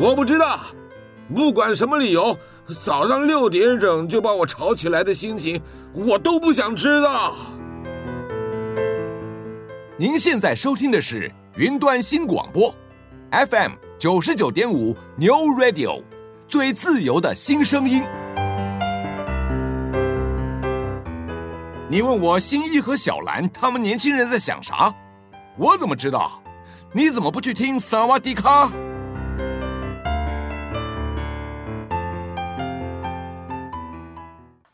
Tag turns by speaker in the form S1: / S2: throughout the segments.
S1: 我不知道，不管什么理由，早上六点整就把我吵起来的心情，我都不想知道。
S2: 您现在收听的是云端新广播，FM 九十九点五 New Radio，最自由的新声音。你问我新一和小兰他们年轻人在想啥？我怎么知道？你怎么不去听萨瓦迪卡？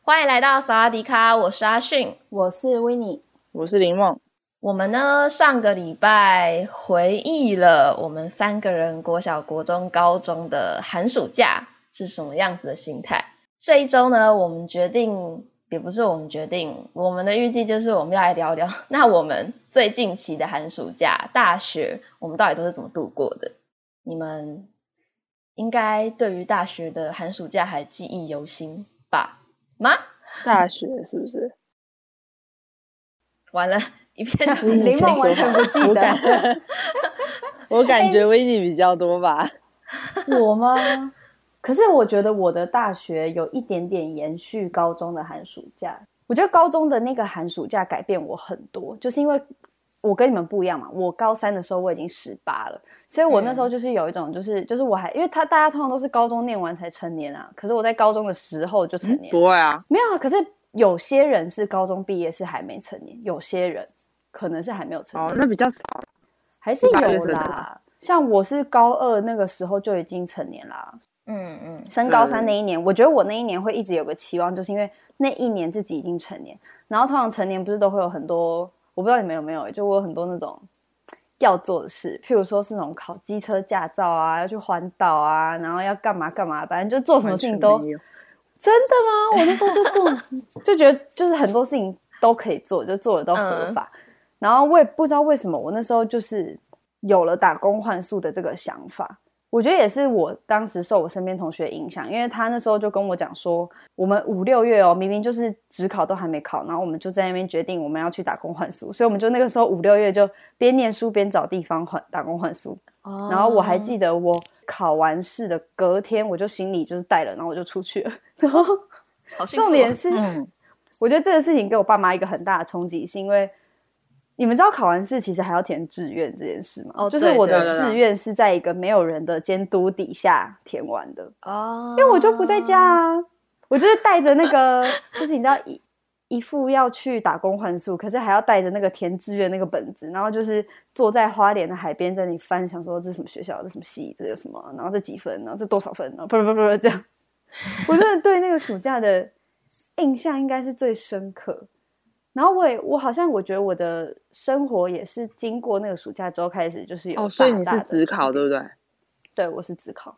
S3: 欢迎来到萨瓦迪卡，我是阿迅，
S4: 我是维尼，
S5: 我是林梦。
S3: 我们呢，上个礼拜回忆了我们三个人国小、国中、高中的寒暑假是什么样子的心态。这一周呢，我们决定，也不是我们决定，我们的预计就是我们要来聊聊，那我们最近期的寒暑假、大学，我们到底都是怎么度过的？你们应该对于大学的寒暑假还记忆犹新吧？吗？
S5: 大学是不是？
S3: 完了，一片寂
S4: 静。林梦完全不记得。
S5: 我感 觉维尼比较多吧？
S4: 我吗？可是我觉得我的大学有一点点延续高中的寒暑假。我觉得高中的那个寒暑假改变我很多，就是因为。我跟你们不一样嘛，我高三的时候我已经十八了，所以我那时候就是有一种，就是、嗯、就是我还，因为他大家通常都是高中念完才成年啊，可是我在高中的时候就成年。
S5: 嗯、不会啊，
S4: 没有啊，可是有些人是高中毕业是还没成年，有些人可能是还没有成年。
S5: 哦，那比较少，
S4: 还是有啦。像我是高二那个时候就已经成年啦。嗯嗯，升高三那一年，我觉得我那一年会一直有个期望，就是因为那一年自己已经成年，然后通常成年不是都会有很多。我不知道你们有没有，就我有很多那种要做的事，譬如说是那种考机车驾照啊，要去环岛啊，然后要干嘛干嘛，反正就做什么事情都真的吗？我那时候就做，就觉得就是很多事情都可以做，就做的都合法。嗯、然后我也不知道为什么，我那时候就是有了打工换宿的这个想法。我觉得也是我当时受我身边同学影响，因为他那时候就跟我讲说，我们五六月哦，明明就是职考都还没考，然后我们就在那边决定我们要去打工换宿，所以我们就那个时候五六月就边念书边找地方换打工换宿。哦。然后我还记得我考完试的隔天，我就行李就是带了，然后我就出去了。然后，重点是，嗯，我觉得这个事情给我爸妈一个很大的冲击，是因为。你们知道考完试其实还要填志愿这件事吗？哦，就是我的志愿是在一个没有人的监督底下填完的哦，因为我就不在家啊，我就是带着那个，就是你知道一一副要去打工换宿，可是还要带着那个填志愿那个本子，然后就是坐在花莲的海边在那里翻，想说这是什么学校，这是什么系，这有什么，然后这几分，然后这多少分，然后不不不不这样，我真的对那个暑假的印象应该是最深刻。然后我也我好像我觉得我的生活也是经过那个暑假之后开始就是有大大，
S5: 哦，所以你是指考对不对？
S4: 对，我是指考。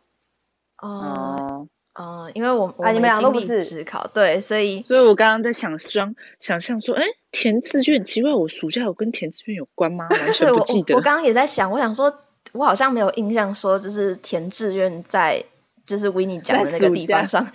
S3: 哦哦，因为我啊你们俩都不是指考，对，所以
S5: 所以我刚刚在想象想象说，哎，填志愿奇怪，我暑假有跟填志愿有关吗？完全不记得。
S3: 我，我刚刚也在想，我想说，我好像没有印象说就是填志愿在就是维尼讲的那个地方上。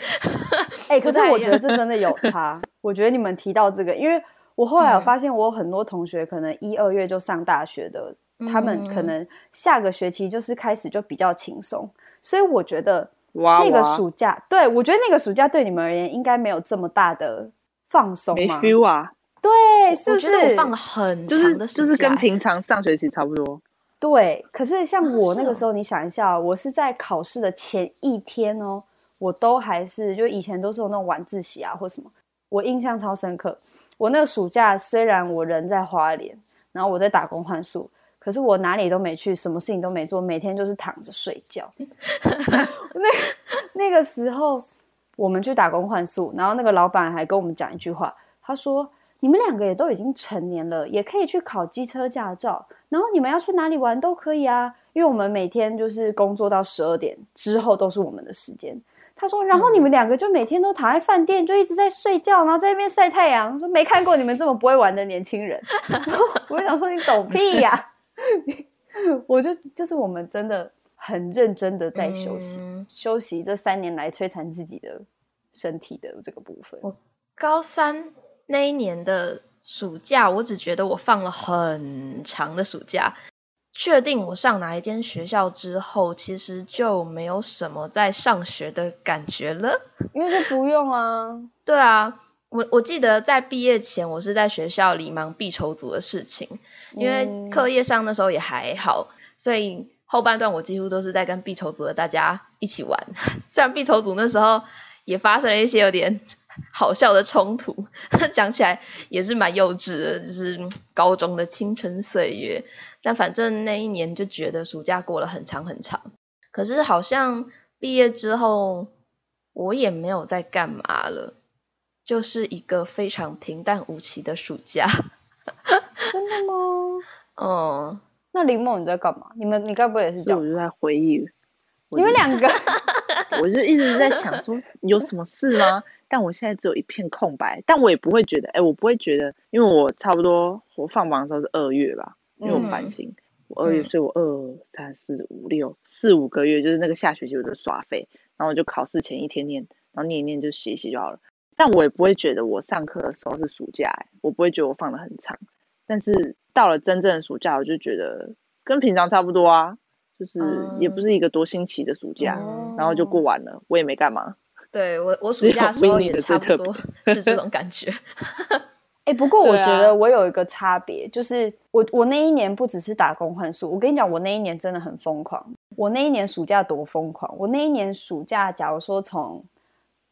S4: 哎，可是我觉得这真的有差。我觉得你们提到这个，因为。我后来有发现，我有很多同学可能一二月就上大学的，嗯，他们可能下个学期就是开始就比较轻松，所以我觉得那个暑假，哇哇对，我觉得那个暑假对你们而言应该没有这么大的放松，
S5: 没 feel 啊？
S4: 对，是不是？
S3: 我放了很长的时间，
S5: 就是就是跟平常上学期差不多。
S4: 对，可是像我那个时候，你想一下，我是在考试的前一天哦，我都还是就以前都是有那种晚自习啊或什么，我印象超深刻。我那个暑假虽然我人在花莲，然后我在打工换宿，可是我哪里都没去，什么事情都没做，每天就是躺着睡觉。那那个时候我们去打工换宿，然后那个老板还跟我们讲一句话，他说：“你们两个也都已经成年了，也可以去考机车驾照，然后你们要去哪里玩都可以啊，因为我们每天就是工作到十二点之后都是我们的时间。”他说：“然后你们两个就每天都躺在饭店，就一直在睡觉，然后在那边晒太阳。说没看过你们这么不会玩的年轻人。然后我就想说你懂屁呀、啊！我就就是我们真的很认真的在休息，嗯、休息这三年来摧残自己的身体的这个部分。
S3: 我高三那一年的暑假，我只觉得我放了很长的暑假。确定我上哪一间学校之后，其实就没有什么在上学的感觉了，
S4: 因为就不用啊。
S3: 对啊，我我记得在毕业前，我是在学校里忙毕筹组的事情，因为课业上那时候也还好，所以后半段我几乎都是在跟毕筹组的大家一起玩。虽然毕筹组那时候也发生了一些有点好笑的冲突，讲起来也是蛮幼稚的，就是高中的青春岁月。但反正那一年就觉得暑假过了很长很长，可是好像毕业之后我也没有在干嘛了，就是一个非常平淡无奇的暑假。
S4: 真的吗？
S3: 嗯，
S4: 那林梦你在干嘛？你们你该不会也是这样？
S5: 我就在回忆，
S4: 你们两个，
S5: 我就一直在想说 有什么事吗？但我现在只有一片空白，但我也不会觉得，哎，我不会觉得，因为我差不多我放榜的时候是二月吧。因为我反省，嗯、我二月，所以我二三四五六四五个月，就是那个下学期我就耍废，然后我就考试前一天念，然后念一念就写一写就好了。但我也不会觉得我上课的时候是暑假，我不会觉得我放的很长。但是到了真正的暑假，我就觉得跟平常差不多啊，就是也不是一个多新奇的暑假，嗯、然后就过完了，我也没干嘛。
S3: 对我，我暑假的时候也差不多是这 种感觉。
S4: 哎、欸，不过我觉得我有一个差别，啊、就是我我那一年不只是打工换宿，我跟你讲，我那一年真的很疯狂。我那一年暑假多疯狂！我那一年暑假，假如说从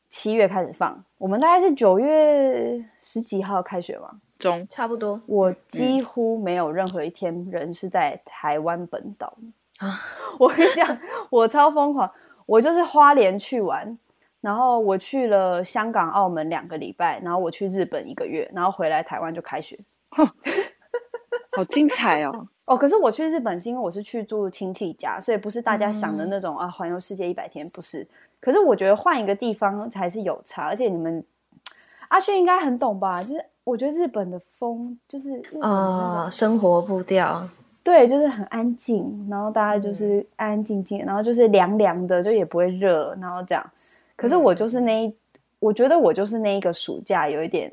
S4: 七月开始放，我们大概是九月十几号开学嘛，
S5: 中
S3: 差不多。
S4: 我几乎没有任何一天人是在台湾本岛 我跟你讲，我超疯狂，我就是花莲去玩。然后我去了香港、澳门两个礼拜，然后我去日本一个月，然后回来台湾就开学，
S5: 好精彩哦！
S4: 哦，可是我去日本是因为我是去住亲戚家，所以不是大家想的那种、嗯、啊，环游世界一百天不是。可是我觉得换一个地方还是有差，而且你们阿轩应该很懂吧？就是我觉得日本的风就是
S3: 啊、呃，生活步调
S4: 对，就是很安静，然后大家就是安安静静，然后就是凉凉的，就也不会热，然后这样。可是我就是那一，嗯、我觉得我就是那一个暑假有一点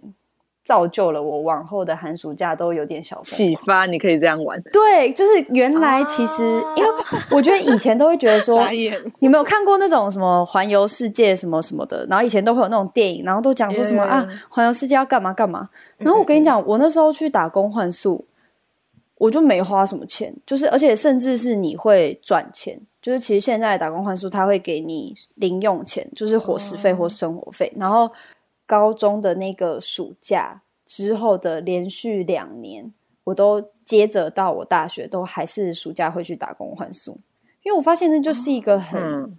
S4: 造就了我往后的寒暑假都有点小
S5: 启发，你可以这样玩。
S4: 对，就是原来其实，啊、因为我觉得以前都会觉得说，你没有看过那种什么环游世界什么什么的，然后以前都会有那种电影，然后都讲说什么.啊，环游世界要干嘛干嘛。然后我跟你讲，嗯、我那时候去打工换宿，我就没花什么钱，就是而且甚至是你会赚钱。就是其实现在打工换宿，他会给你零用钱，就是伙食费或生活费。Oh. 然后高中的那个暑假之后的连续两年，我都接着到我大学都还是暑假会去打工换宿，因为我发现那就是一个很、oh.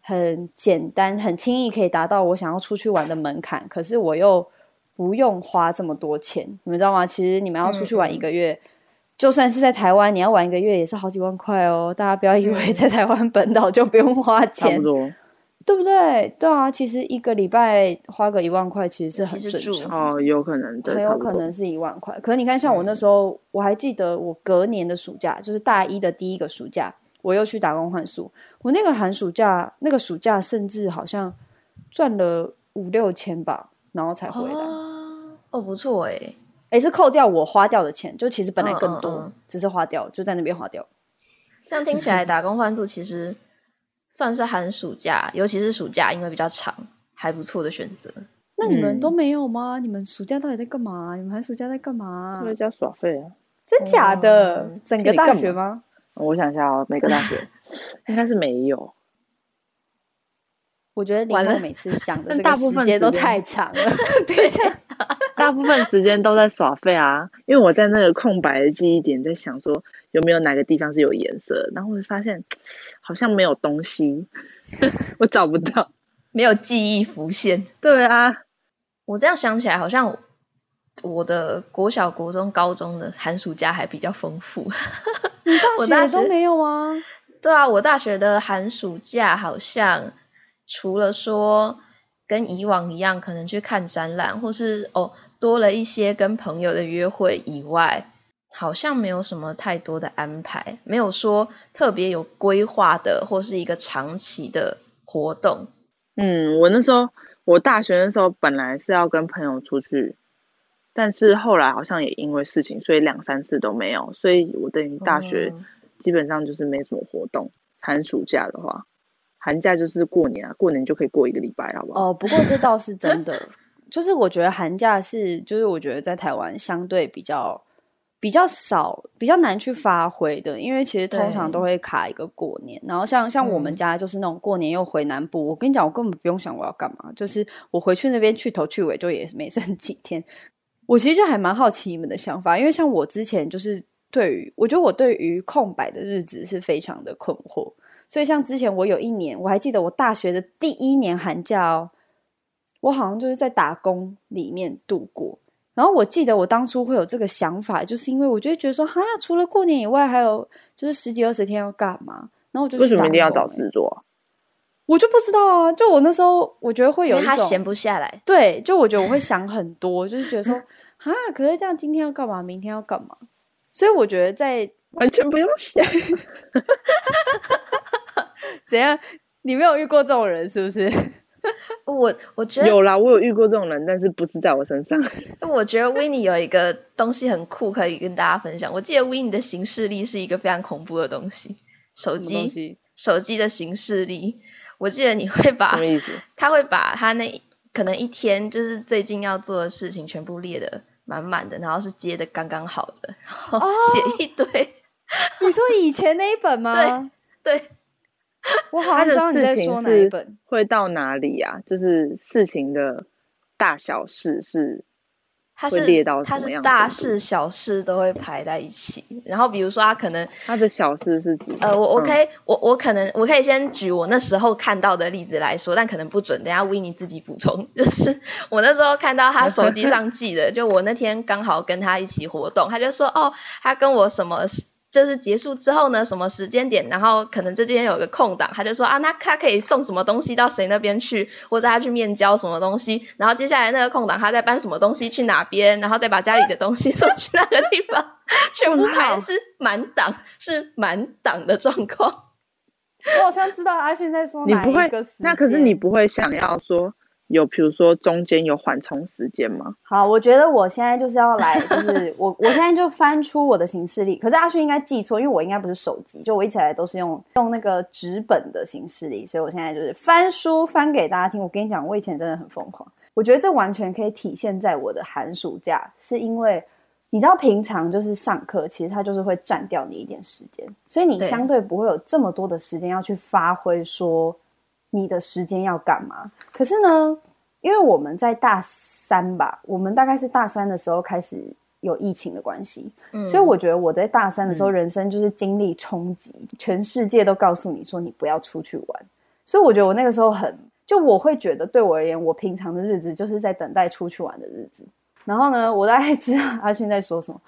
S4: 很简单、很轻易可以达到我想要出去玩的门槛。可是我又不用花这么多钱，你们知道吗？其实你们要出去玩一个月。Mm hmm. 就算是在台湾，你要玩一个月也是好几万块哦。大家不要以为在台湾本岛就不用花钱，对不对？对啊，其实一个礼拜花个一万块其实是很正常
S5: 哦，有可能，
S4: 很有可能是一万块。可是你看，像我那时候，嗯、我还记得我隔年的暑假，就是大一的第一个暑假，我又去打工换宿。我那个寒暑假，那个暑假甚至好像赚了五六千吧，然后才回来。
S3: 哦，哦不错哎。
S4: 也是扣掉我花掉的钱，就其实本来更多，嗯嗯嗯、只是花掉，就在那边花掉。
S3: 这样听起来，打工换宿其实算是寒暑假，尤其是暑假，因为比较长，还不错的选择。
S4: 那你们都没有吗？你们暑假到底在干嘛？你们寒暑假在干嘛？
S5: 在家耍废啊！
S4: 真假的？嗯、整个大学吗？
S5: 我想一下哦，每个大学 应该是没有。
S4: 我觉得完了每次想的 这个时间都太长了。等一下。
S5: 大部分时间都在耍废啊，因为我在那个空白的记忆点在想说有没有哪个地方是有颜色，然后我就发现好像没有东西，我找不到，
S3: 没有记忆浮现。
S5: 对啊，
S3: 我这样想起来，好像我的国小、国中、高中的寒暑假还比较丰富。
S4: 你大学都没有吗？
S3: 对啊，我大学的寒暑假好像除了说。跟以往一样，可能去看展览，或是哦多了一些跟朋友的约会以外，好像没有什么太多的安排，没有说特别有规划的，或是一个长期的活动。
S5: 嗯，我那时候我大学的时候本来是要跟朋友出去但是后来好像也因为事情，所以两三次都没有，所以我等于大学基本上就是没什么活动。寒暑假的话，寒假就是过年啊，过年就可以过一个礼拜，好不好？
S4: 哦，不过这倒是真的，就是我觉得寒假是，就是我觉得在台湾相对比较比较少，比较难去发挥的，因为其实通常都会卡一个过年，然后像像我们家就是那种过年又回南部，嗯、我跟你讲，我根本不用想我要干嘛，就是我回去那边去头去尾就也是没剩 几天。我其实就还蛮好奇你们的想法，因为像我之前就是。对于，我觉得我对于空白的日子是非常的困惑，所以像之前我有一年，我还记得我大学的第一年寒假哦，我好像就是在打工里面度过。然后我记得我当初会有这个想法，就是因为我就觉得说，哈，除了过年以外，还有就是十几二十天要干嘛？然后我就
S5: 为什么一定要找事做？
S4: 我就不知道啊。就我那时候，我觉得会有一种
S3: 他闲不下来。
S4: 对，就我觉得我会想很多，就是觉得说，哈，可是这样今天要干嘛？明天要干嘛？所以我觉得在
S5: 完全不用想，
S4: 怎样？你没有遇过这种人是不是？
S3: 我我觉得
S5: 有啦，我有遇过这种人，但是不是在我身上。
S3: 我觉得 Winnie 有一个东西很酷，可以跟大家分享。我记得 Winnie 的行事历是一个非常恐怖的东西，手机手机的行事历。我记得你会把，他会把他那可能一天就是最近要做的事情全部列的。满满的，然后是接的刚刚好的，然后写一堆。
S4: 哦、你说以前那一本吗？
S3: 对对，
S4: 我好像知道你在说哪一本。
S5: 会到哪里、啊？就是事情的大小事是。
S3: 它是它是大事小事都会排在一起，然后比如说他可能
S5: 他的小事是指
S3: 呃，我我可以、嗯、我我可能我可以先举我那时候看到的例子来说，但可能不准，等下 Winnie 自己补充。就是我那时候看到他手机上记的，就我那天刚好跟他一起活动，他就说哦，他跟我什么。就是结束之后呢，什么时间点，然后可能这间有个空档，他就说啊，那他可以送什么东西到谁那边去，或者他去面交什么东西，然后接下来那个空档他再搬什么东西去哪边，然后再把家里的东西 送去那个地方，全部排的是满档，是满档的状况。
S4: 我好像知道阿勋在说哪一个时间，
S5: 那可是你不会想要说。有，比如说中间有缓冲时间吗？
S4: 好，我觉得我现在就是要来，就是我我现在就翻出我的行事历。可是阿勋应该记错，因为我应该不是手机，就我一起来都是用用那个纸本的行事历，所以我现在就是翻书翻给大家听。我跟你讲，我以前真的很疯狂。我觉得这完全可以体现在我的寒暑假，是因为你知道平常就是上课，其实它就是会占掉你一点时间，所以你相对不会有这么多的时间要去发挥说。你的时间要干嘛？可是呢，因为我们在大三吧，我们大概是大三的时候开始有疫情的关系，嗯，所以我觉得我在大三的时候，人生就是经历冲击，嗯，全世界都告诉你说你不要出去玩，所以我觉得我那个时候很，就我会觉得对我而言，我平常的日子就是在等待出去玩的日子。然后呢，我大概知道阿勋在说什么，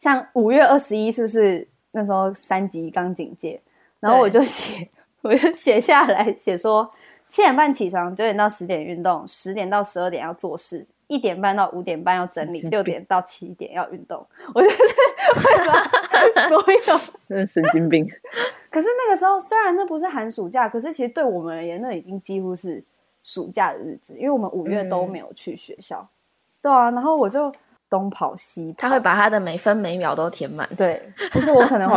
S4: 像五月二十一是不是那时候三级刚警戒？然后我就写。我就写下来，写说七点半起床，九点到十点运动，十点到十二点要做事，一点半到五点半要整理，六点到七点要运动。我就是会把 所有，
S5: 那神经病。
S4: 可是那个时候，虽然那不是寒暑假，可是其实对我们而言，那已经几乎是暑假的日子，因为我们五月都没有去学校。嗯、对啊，然后我就东跑西跑，
S3: 他会把他的每分每秒都填满。
S4: 对，就是我可能会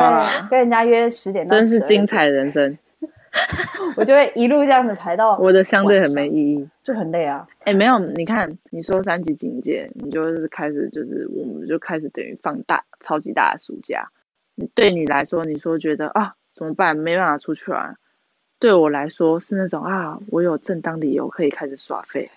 S4: 跟人家约十点到
S5: 真是精彩人生。
S4: 我就会一路这样子排到，
S5: 我的相对很没意义，
S4: 就很累啊。
S5: 哎、欸，没有，你看，你说三级警戒，你就是开始，就是我们就开始等于放大超级大的暑假。对你来说，你说觉得啊，怎么办？没办法出去玩。对我来说是那种啊，我有正当理由可以开始耍废。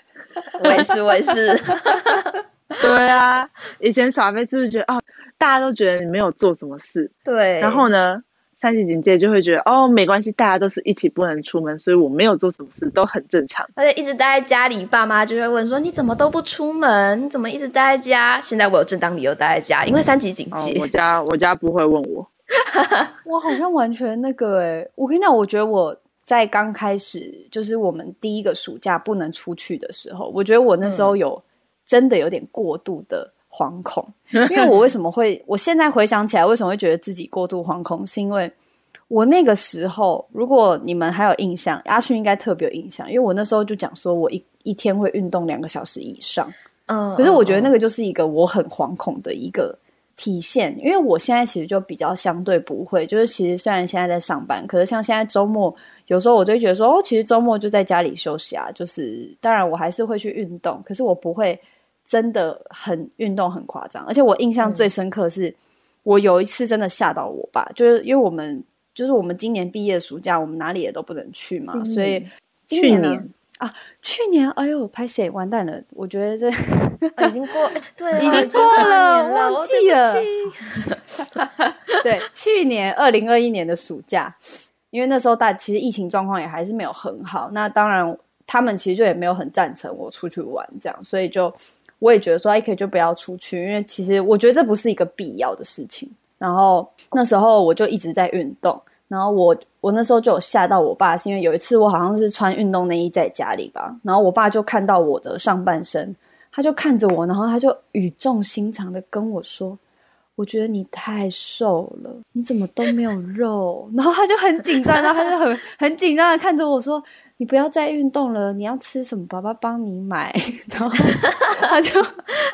S3: 我也是，我也是。
S5: 对啊，以前耍废是不是觉得啊，大家都觉得你没有做什么事？
S3: 对。
S5: 然后呢？三级警戒就会觉得哦，没关系，大家都是一起不能出门，所以我没有做什么事都很正常。
S3: 而且一直待在家里，爸妈就会问说：“你怎么都不出门？你怎么一直待在家？”现在我有正当理由待在家，因为三级警戒。
S5: 哦，我家我家不会问我，
S4: 我好像完全那个诶，我跟你讲，我觉得我在刚开始就是我们第一个暑假不能出去的时候，我觉得我那时候有真的有点过度的。惶恐，因为我为什么会？我现在回想起来，为什么会觉得自己过度惶恐？是因为我那个时候，如果你们还有印象，阿勋应该特别有印象，因为我那时候就讲说，我一一天会运动两个小时以上。嗯，可是我觉得那个就是一个我很惶恐的一个体现，因为我现在其实就比较相对不会，就是其实虽然现在在上班，可是像现在周末，有时候我就会觉得说，哦，其实周末就在家里休息啊，就是当然我还是会去运动，可是我不会真的很运动很夸张，而且我印象最深刻是，我有一次真的吓到我爸，就是因为我们就是我们今年毕业暑假，我们哪里也都不能去嘛，嗯、所以。去年啊，去年哎呦，拍谁完蛋了！我觉得这、
S3: 啊、已经过，对，
S4: 已经过了，忘记了。对，去年二零二一年的暑假，因为那时候大其实疫情状况也还是没有很好，那当然他们其实就也没有很赞成我出去玩这样，所以就我也觉得说，哎，可以就不要出去，因为其实我觉得这不是一个必要的事情。然后那时候我就一直在运动。然后我我那时候就有吓到我爸，是因为有一次我好像是穿运动内衣在家里吧，然后我爸就看到我的上半身，他就看着我，然后他就语重心长的跟我说：“我觉得你太瘦了，你怎么都没有肉？”然后他就很紧张，然后他就很很紧张的看着我说：“你不要再运动了，你要吃什么？爸爸帮你买。”然后他就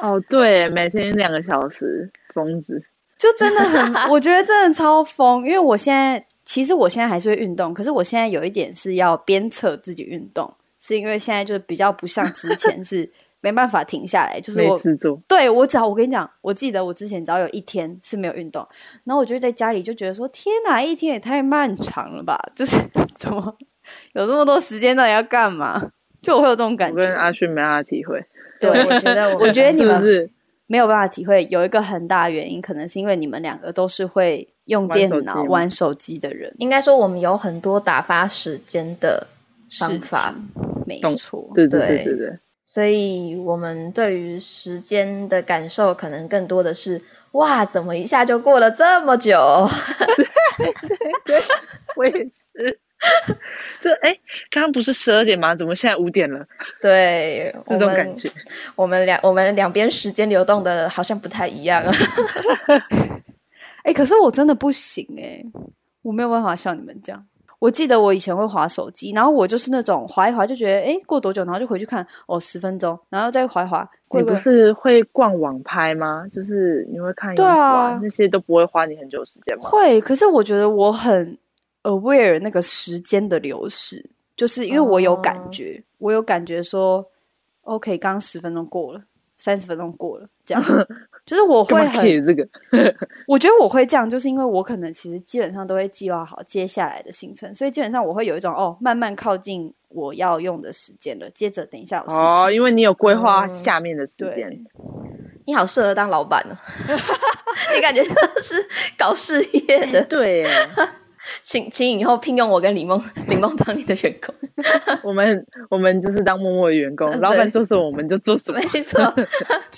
S5: 哦，对，每天两个小时，疯子，
S4: 就真的很，我觉得真的超疯，因为我现在。其实我现在还是会运动，可是我现在有一点是要鞭策自己运动，是因为现在就比较不像之前是没办法停下来，就是我
S5: 事做。
S4: 对，我只要我跟你讲，我记得我之前只要有一天是没有运动，然后我就在家里就觉得说，天哪，一天也太漫长了吧？就是怎么 有这么多时间，到底要干嘛？就我会有这种感觉。
S5: 我跟阿勋没办法体会。
S3: 对，我觉得我，
S4: 我觉得你们是没有办法体会，有一个很大的原因，可能是因为你们两个都是会。用电脑玩手机的人，
S3: 应该说我们有很多打发时间的方法，
S4: 没错，
S5: 对对对对对。
S3: 所以我们对于时间的感受，可能更多的是哇，怎么一下就过了这么久？
S5: 对，对，我也是。这哎，刚刚不是十二点吗？怎么现在五点了？
S3: 对，
S5: 这种感觉，
S3: 我们两我们两边时间流动的好像不太一样啊。
S4: 哎、欸，可是我真的不行哎、欸，我没有办法像你们这样。我记得我以前会划手机，然后我就是那种划一划就觉得，哎、欸，过多久，然后就回去看，哦，十分钟，然后再划一划。
S5: 你不是会逛网拍吗？就是你会看衣服啊，那些都不会花你很久时间吗？
S4: 会，可是我觉得我很 aware 那个时间的流逝，就是因为我有感觉，哦、我有感觉说，OK，刚刚十分钟过了，三十分钟过了，这样。就是我会很
S5: 这个，
S4: 我觉得我会这样，就是因为我可能其实基本上都会计划好接下来的行程，所以基本上我会有一种哦，慢慢靠近我要用的时间了。接着等一下有事情
S5: 哦，因为你有规划下面的时间，嗯，
S3: 你好适合当老板哦，你感觉是搞事业的，
S5: 对。
S3: 请请以后聘用我跟李梦李梦当你的员工，
S5: 我们我们就是当默默的员工，老板说什么我们就做什么，
S3: 没错。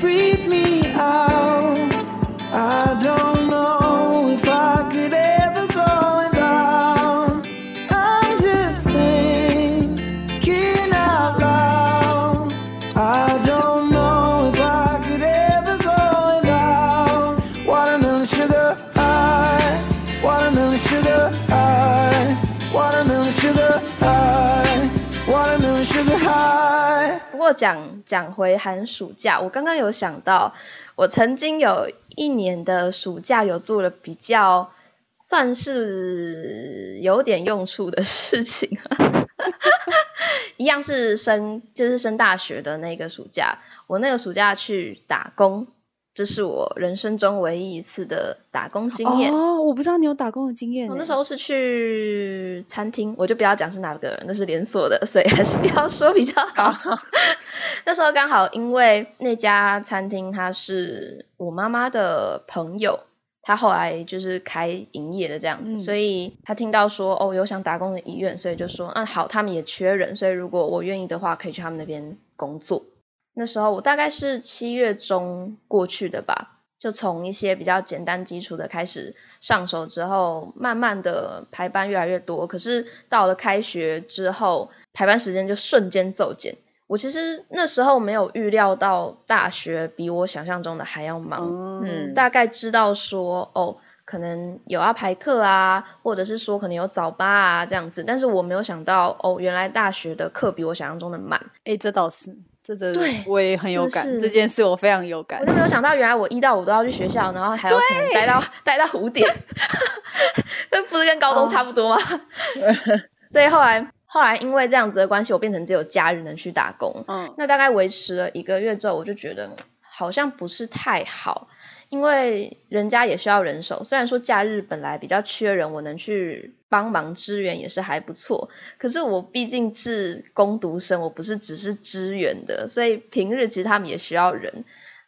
S3: breathe me
S6: out. I don't know if I could ever go without. I'm just thinking out loud. I don't know if I could ever go without watermelon sugar high, watermelon sugar high, watermelon sugar high, watermelon sugar high.
S3: 不过讲。讲回寒暑假，我刚刚有想到，我曾经有一年的暑假有做了比较算是有点用处的事情，一样是升就是升大学的那个暑假，我那个暑假去打工。这是我人生中唯一一次的打工经验
S4: 哦！我不知道你有打工的经验。
S3: 我那时候是去餐厅，我就不要讲是哪个，那是连锁的，所以还是不要说比较好。那时候刚好因为那家餐厅他是我妈妈的朋友，他后来就是开营业的这样子，嗯、所以他听到说哦有想打工的意愿，所以就说嗯好，他们也缺人，所以如果我愿意的话，可以去他们那边工作。那时候我大概是七月中过去的吧，就从一些比较简单基础的开始上手之后，慢慢的排班越来越多。可是到了开学之后，排班时间就瞬间骤减。我其实那时候没有预料到大学比我想象中的还要忙。嗯，大概知道说哦，可能有要排课啊，或者是说可能有早八啊这样子。但是我没有想到哦，原来大学的课比我想象中的满。
S4: 哎，这倒是。这真的我也很有感，是是这件事我非常有感。
S3: 我都没有想到，原来我一到五都要去学校，然后还要可能待到待到五点，那不是跟高中差不多吗？哦、所以后来后来因为这样子的关系，我变成只有假日能去打工。嗯，那大概维持了一个月之后，我就觉得好像不是太好。因为人家也需要人手，虽然说假日本来比较缺人，我能去帮忙支援也是还不错。可是我毕竟是工读生，我不是只是支援的，所以平日其实他们也需要人。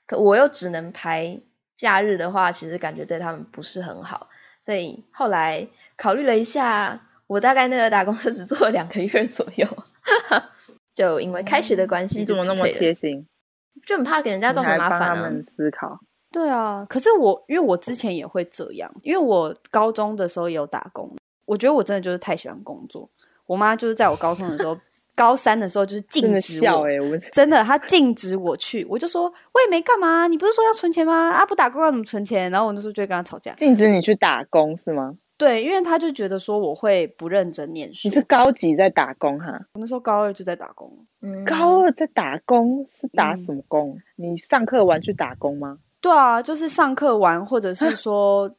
S3: 可我又只能排假日的话，其实感觉对他们不是很好。所以后来考虑了一下，我大概那个打工就只做了两个月左右，就因为开学的关系，
S5: 你怎么那么贴心？
S3: 就很怕给人家造成麻烦啊。
S5: 他们思考。
S4: 对啊，可是我因为我之前也会这样，因为我高中的时候也有打工，我觉得我真的就是太喜欢工作。我妈就是在我高中的时候，高三的时候就是禁止我，真的，欸、真的她禁止我去，我就说我也没干嘛，你不是说要存钱吗？啊，不打工要怎么存钱？然后我那时候就会跟她吵架，
S5: 禁止你去打工是吗？
S4: 对，因为她就觉得说我会不认真念书。
S5: 你是高几在打工哈？
S4: 我那时候高二就在打工，
S5: 嗯，高二在打工是打什么工？嗯、你上课完去打工吗？
S4: 对啊，就是上课玩，或者是 说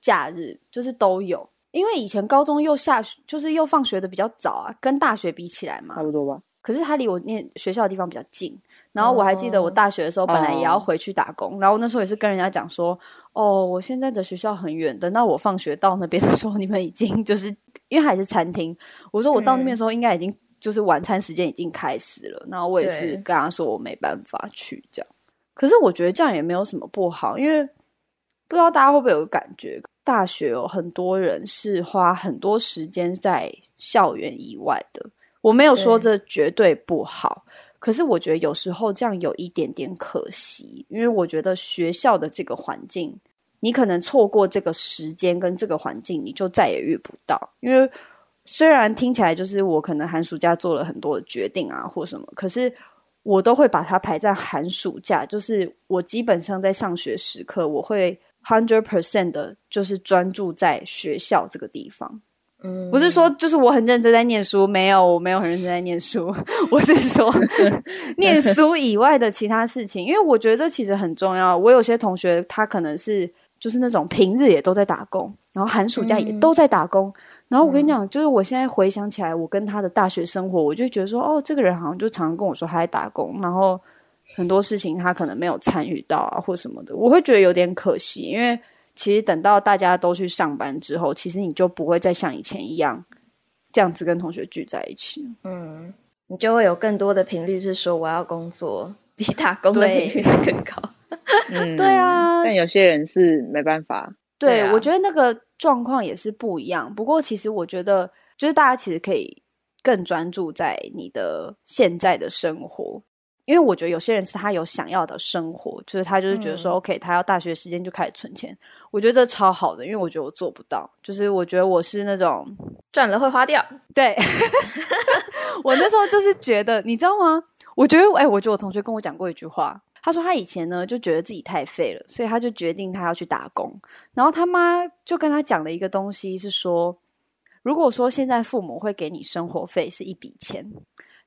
S4: 假日，就是都有。因为以前高中又下，就是又放学的比较早啊，跟大学比起来嘛，
S5: 差不多吧。
S4: 可是他离我念学校的地方比较近，然后我还记得我大学的时候本来也要回去打工，哦、然后那时候也是跟人家讲说，哦，我现在的学校很远，等到我放学到那边的时候，你们已经就是 因为还是餐厅，我说我到那边的时候应该已经就是晚餐时间已经开始了，然后我也是跟他说我没办法去这样。可是我觉得这样也没有什么不好，因为不知道大家会不会有感觉，大学有很多人是花很多时间在校园以外的。我没有说这绝对不好，可是我觉得有时候这样有一点点可惜，因为我觉得学校的这个环境，你可能错过这个时间跟这个环境，你就再也遇不到。因为虽然听起来就是我可能寒暑假做了很多的决定啊，或什么，可是。我都会把它排在寒暑假，就是我基本上在上学时刻，我会 hundred percent 的，就是专注在学校这个地方。嗯，不是说就是我很认真在念书，没有，我没有很认真在念书，我是说 念书以外的其他事情，因为我觉得这其实很重要。我有些同学他可能是就是那种平日也都在打工，然后寒暑假也都在打工。嗯然后我跟你讲，就是我现在回想起来，我跟他的大学生活，我就觉得说，哦，这个人好像就常常跟我说他在打工，然后很多事情他可能没有参与到啊，或什么的，我会觉得有点可惜。因为其实等到大家都去上班之后，其实你就不会再像以前一样这样子跟同学聚在一起。嗯，
S3: 你就会有更多的频率是说我要工作，比打工的频率还更高。
S5: 嗯，
S4: 对啊。
S5: 但有些人是没办法。
S4: 对，对啊，我觉得那个。状况也是不一样，不过其实我觉得，就是大家其实可以更专注在你的现在的生活，因为我觉得有些人是他有想要的生活，就是他就是觉得说、嗯、OK，他要大学时间就开始存钱，我觉得这超好的，因为我觉得我做不到，就是我觉得我是那种
S3: 赚了会花掉，
S4: 对，我那时候就是觉得，你知道吗？我觉得，哎，我觉得我同学跟我讲过一句话。他说他以前呢就觉得自己太废了，所以他就决定他要去打工。然后他妈就跟他讲了一个东西，是说，如果说现在父母会给你生活费是一笔钱，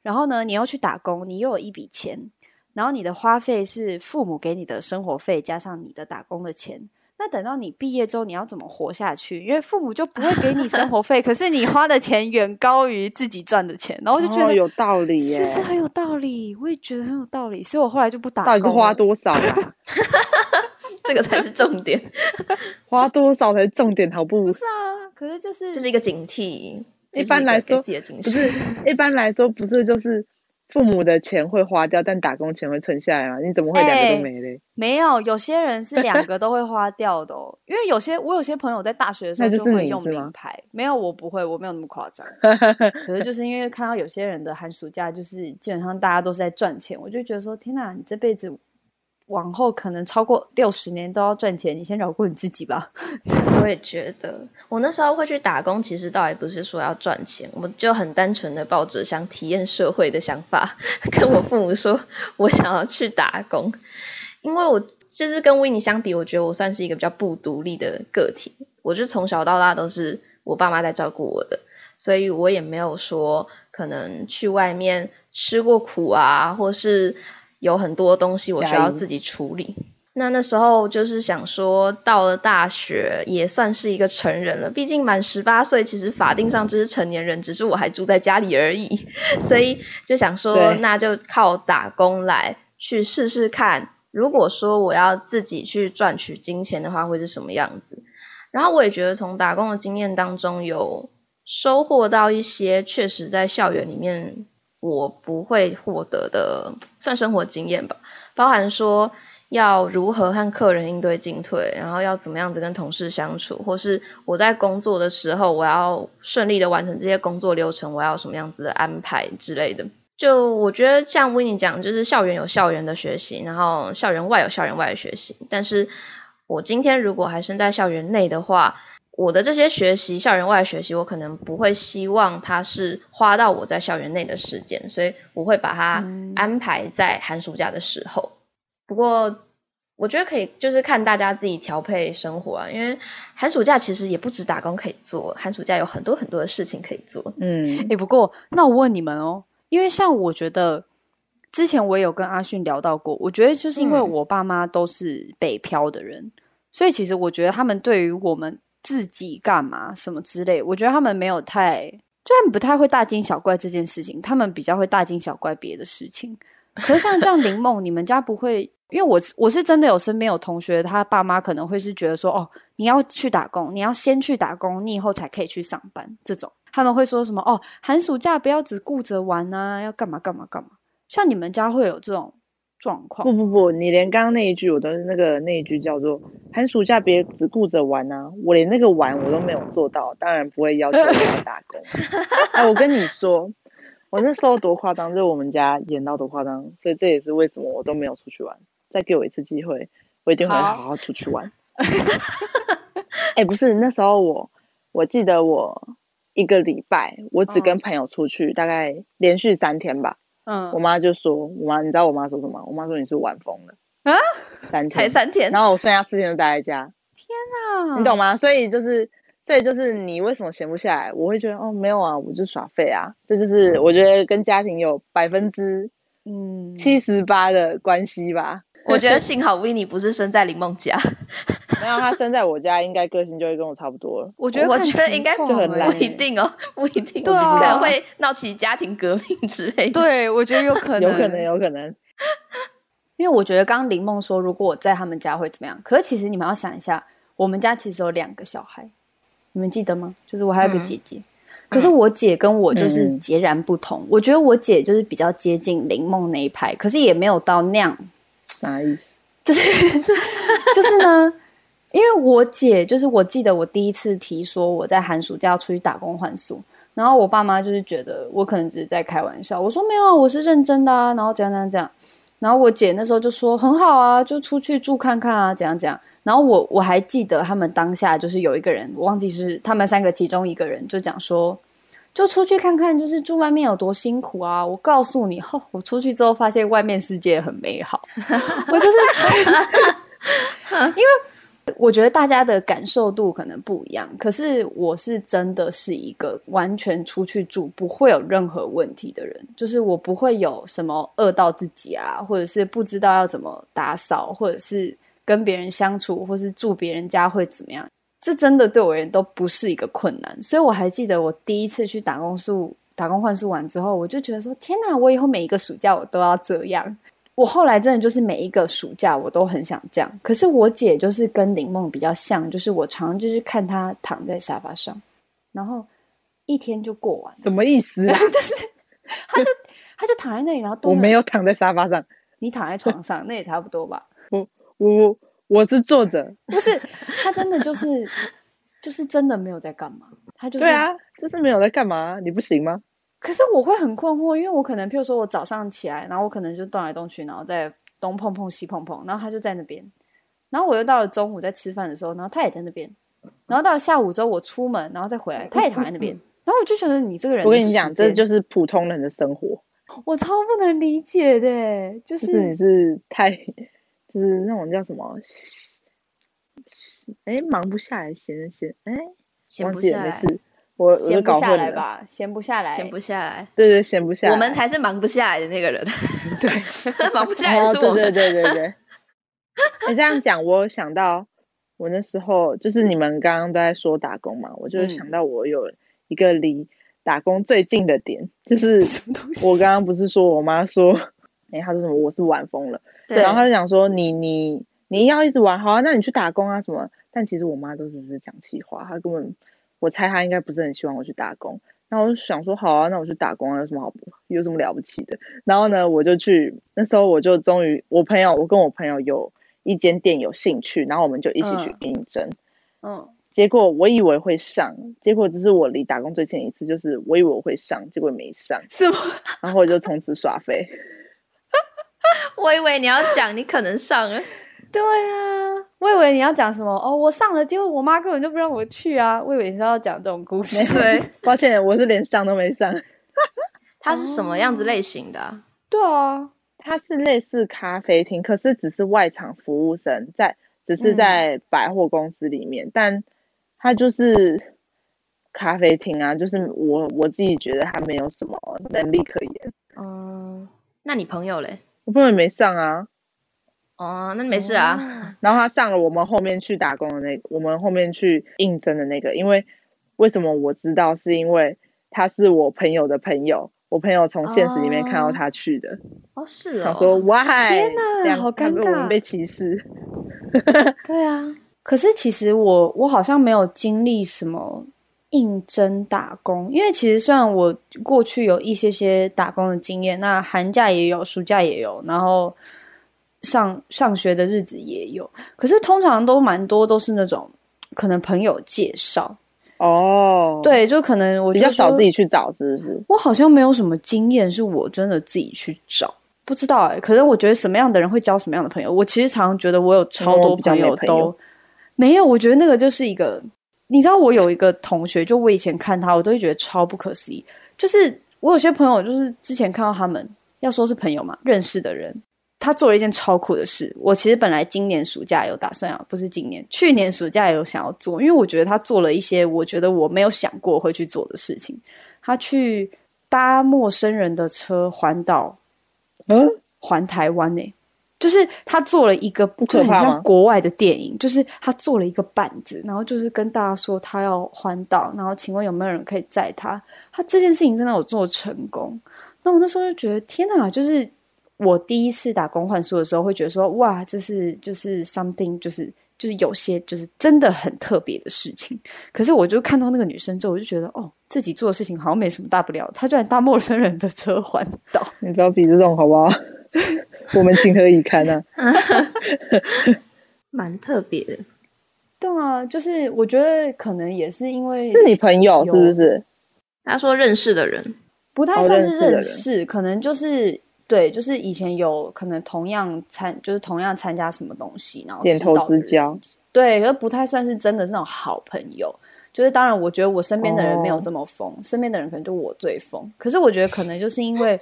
S4: 然后呢你要去打工，你又有一笔钱，然后你的花费是父母给你的生活费加上你的打工的钱。那等到你毕业之后，你要怎么活下去？因为父母就不会给你生活费，可是你花的钱远高于自己赚的钱，然后就觉得、
S5: 哦、有道理，
S4: 是不是很有道理？我也觉得很有道理，所以我后来就不打工。
S5: 到底是花多少啊？
S3: 这个才是重点，
S5: 花多少才是重点，好不？
S4: 不是啊，可是就是
S3: 这是一个警惕。
S5: 一般来说，不是一般来说不是就是。父母的钱会花掉，但打工钱会存下来吗？你怎么会两个都没嘞？欸，
S4: 没有，有些人是两个都会花掉的哦。因为有些我有些朋友在大学的时候就会用名牌，没有我不会，我没有那么夸张。可是就是因为看到有些人的寒暑假，就是基本上大家都是在赚钱，我就觉得说天哪，你这辈子往后可能超过六十年都要赚钱，你先饶过你自己吧。
S3: 我也觉得，我那时候会去打工，其实倒也不是说要赚钱，我就很单纯的抱着想体验社会的想法，跟我父母说我想要去打工，因为我其实跟 Winnie 相比，我觉得我算是一个比较不独立的个体，我就从小到大都是我爸妈在照顾我的，所以我也没有说可能去外面吃过苦啊，或是。有很多东西我需要自己处理。那那时候就是想说，到了大学也算是一个成人了，毕竟满十八岁，其实法定上就是成年人，只是我还住在家里而已。所以就想说，那就靠打工来去试试看。如果说我要自己去赚取金钱的话，会是什么样子？然后我也觉得从打工的经验当中有收获到一些，确实在校园里面。我不会获得的算生活经验吧，包含说要如何和客人应对进退，然后要怎么样子跟同事相处，或是我在工作的时候，我要顺利的完成这些工作流程，我要什么样子的安排之类的。就我觉得像 Winnie 讲，就是校园有校园的学习，然后校园外有校园外的学习。但是我今天如果还身在校园内的话，我的这些学习，校园外学习，我可能不会希望它是花到我在校园内的时间，所以我会把它安排在寒暑假的时候。嗯、不过，我觉得可以，就是看大家自己调配生活啊，因为寒暑假其实也不止打工可以做，寒暑假有很多很多的事情可以做。
S4: 嗯，诶、欸，不过那我问你们哦，因为像我觉得之前我也有跟阿迅聊到过，我觉得就是因为我爸妈都是北漂的人，嗯、所以其实我觉得他们对于我们。自己干嘛什么之类，我觉得他们没有太，就他们不太会大惊小怪这件事情，他们比较会大惊小怪别的事情。可是像这样林梦，你们家不会，因为我我是真的有身边有同学，他爸妈可能会是觉得说，哦，你要去打工，你要先去打工，你以后才可以去上班。这种他们会说什么？哦，寒暑假不要只顾着玩啊，要干嘛干嘛干嘛。像你们家会有这种？状况。不
S5: 不不，你连刚刚那一句我都是那个那一句叫做寒暑假别只顾着玩啊，我连那个玩我都没有做到，当然不会要求你打工。哎，我跟你说，我那时候多夸张，就是我们家演到多夸张，所以这也是为什么我都没有出去玩。再给我一次机会，我一定会好好出去玩。哎，不是那时候我我记得我一个礼拜我只跟朋友出去，大概连续三天吧。嗯，我妈就说，我妈，你知道我妈说什么？我妈说你是玩疯了啊，三天才三天，然后我剩下四天都待在家。
S3: 天哪，
S5: 你懂吗？所以就是，这就是你为什么闲不下来？我会觉得哦，没有啊，我就耍废啊。这就是我觉得跟家庭有百分之嗯七十八的关系吧。
S3: 我觉得 幸好 Winnie 不是生在林梦家，
S5: 没有他生在我家，应该个性就会跟我差不多了。
S3: 我觉得我觉得应该就很不一定哦，不一定，对啊，可能会闹起家庭革命之类的。
S4: 对，我觉得有可能，
S5: 有可能，有可能。
S4: 因为我觉得刚刚林梦说，如果我在他们家会怎么样？可是其实你们要想一下，我们家其实有两个小孩，你们记得吗？就是我还有个姐姐，嗯、可是我姐跟我就是截然不同。嗯、我觉得我姐就是比较接近林梦那一派，可是也没有到那样。
S5: 啥意思？
S4: 就是 就是呢，因为我姐就是我记得我第一次提说我在寒暑假要出去打工换宿，然后我爸妈就是觉得我可能只是在开玩笑。我说没有，我是认真的啊。然后怎样怎样怎样，然后我姐那时候就说很好啊，就出去住看看啊，怎样怎样。然后我我还记得他们当下就是有一个人，我忘记是他们三个其中一个人就讲说。就出去看看，就是住外面有多辛苦啊！我告诉你，后我出去之后发现外面世界很美好。我就是，因为我觉得大家的感受度可能不一样，可是我是真的是一个完全出去住不会有任何问题的人，就是我不会有什么饿到自己啊，或者是不知道要怎么打扫，或者是跟别人相处，或是住别人家会怎么样。这真的对我而言都不是一个困难，所以我还记得我第一次去打工宿、打工换宿完之后，我就觉得说：天哪！我以后每一个暑假我都要这样。我后来真的就是每一个暑假我都很想这样。可是我姐就是跟林梦比较像，就是我常常就是看她躺在沙发上，然后一天就过完。
S5: 什么意思啊？
S4: 就是她就她就躺在那里，然后
S5: 我没有躺在沙发上，
S4: 你躺在床上，那也差不多吧？
S5: 我我。我是坐着，
S4: 不是他真的就是就是真的没有在干嘛，他就是
S5: 对啊，就是没有在干嘛，你不行吗？
S4: 可是我会很困惑，因为我可能譬如说我早上起来，然后我可能就动来动去，然后再东碰碰西碰碰，然后他就在那边。然后我又到了中午在吃饭的时候，然后他也在那边。然后到了下午之后，我出门然后再回来，他也躺在那边。然后我就觉得你这个人，
S5: 我跟你讲，这就是普通人的生活。
S4: 我超不能理解的，就是、
S5: 就是、你是太，就是那种叫什么？哎，忙不下来，闲闲哎，
S3: 闲不下来。
S5: 我
S4: 闲不下来吧，闲不下来，
S3: 闲不下来。
S5: 对对，闲不下来。
S3: 我们才是忙不下来的那个人。
S4: 对，
S3: 忙不下来是我们。
S5: 对对对对对。你这样讲，我想到我那时候，就是你们刚刚都在说打工嘛，我就想到我有一个离打工最近的点，嗯、就是我刚刚不是说我妈说，哎，她说什么？我是晚疯了。对。然后他就讲说，你你你要一直玩，好啊，那你去打工啊什么？但其实我妈都只是讲气话，她根本。我猜她应该不是很希望我去打工，那我就想说好啊，那我去打工啊，有什么好，有什么了不起的？然后呢，我就去，那时候我就终于，我朋友，我跟我朋友有一间店有兴趣，然后我们就一起去应征，嗯，结果我以为会上，结果只是我离打工最近一次，就是我以为我会上，结果没上，
S3: 是吗？
S5: 然后我就从此耍废。
S3: 我以为你要讲你可能上了，
S4: 对啊。我以为你要讲什么哦，我上了，结果我妈根本就不让我去啊！我以为你是要讲这种故事。
S3: 对，
S5: 抱歉，我是连上都没上。
S3: 它是什么样子类型的、啊？
S4: 对啊，
S5: 它是类似咖啡厅，可是只是外场服务生在，只是在百货公司里面，嗯、但它就是咖啡厅啊，就是我我自己觉得他没有什么能力可言。
S3: 嗯，那你朋友嘞？
S5: 我朋友没上啊。
S3: 哦，那没事啊。
S5: 哦。然后他上了我们后面去打工的那个，我们后面去应征的那个。因为为什么我知道？是因为他是我朋友的朋友，我朋友从现实里面看到他去的。
S3: 哦，是哦。
S5: 他说：“Why？
S4: 天哪，好尴尬，
S5: 我们被歧视。”
S3: 对啊。
S4: 可是其实我我好像没有经历什么应征打工，因为其实虽然我过去有一些些打工的经验，那寒假也有，暑假也有，然后。上上学的日子也有，可是通常都蛮多都是那种可能朋友介绍
S5: 哦，
S4: 对，就可能我
S5: 比较少自己去找，是不是？
S4: 我好像没有什么经验，是我真的自己去找，不知道哎、欸。可能我觉得什么样的人会交什么样的朋友，我其实常常觉得我有超多朋友都没有。我觉得那个就是一个，你知道，我有一个同学，就我以前看他，我都会觉得超不可思议。就是我有些朋友，就是之前看到他们，要说是朋友嘛，认识的人。他做了一件超酷的事。我其实本来今年暑假有打算要，不是今年，去年暑假有想要做，因为我觉得他做了一些我觉得我没有想过会去做的事情。他去搭陌生人的车环岛，嗯，环台湾呢，就是他做了一个就很像国外的电影，就是他做了一个板子，然后就是跟大家说他要环岛，然后请问有没有人可以载他？他这件事情真的有做成功。那我那时候就觉得天哪，就是。我第一次打工换宿的时候，会觉得说，哇，这是就是 something，就是就是有些就是真的很特别的事情。可是我就看到那个女生之后，我就觉得，哦，自己做的事情好像没什么大不了。她居然搭陌生人的车环岛，
S5: 你不要比这种好不好？我们情何以堪啊？
S3: 蛮特别的。
S4: 对啊，就是我觉得可能也是因为
S5: 是你朋友是不是？
S3: 他说认识的人
S4: 不太算是认识，可能就是。对，就是以前有可能同样参，就是同样参加什么东西，然后
S5: 点头之交。
S4: 对，可不太算是真的是那种好朋友。就是当然，我觉得我身边的人没有这么疯，哦、身边的人可能就我最疯。可是我觉得可能就是因为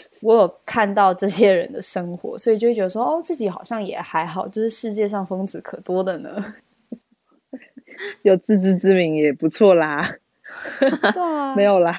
S4: 我有看到这些人的生活，所以就觉得说哦，自己好像也还好。就是世界上疯子可多的呢，
S5: 有自知之明也不错啦。
S4: 对啊，
S5: 没有啦。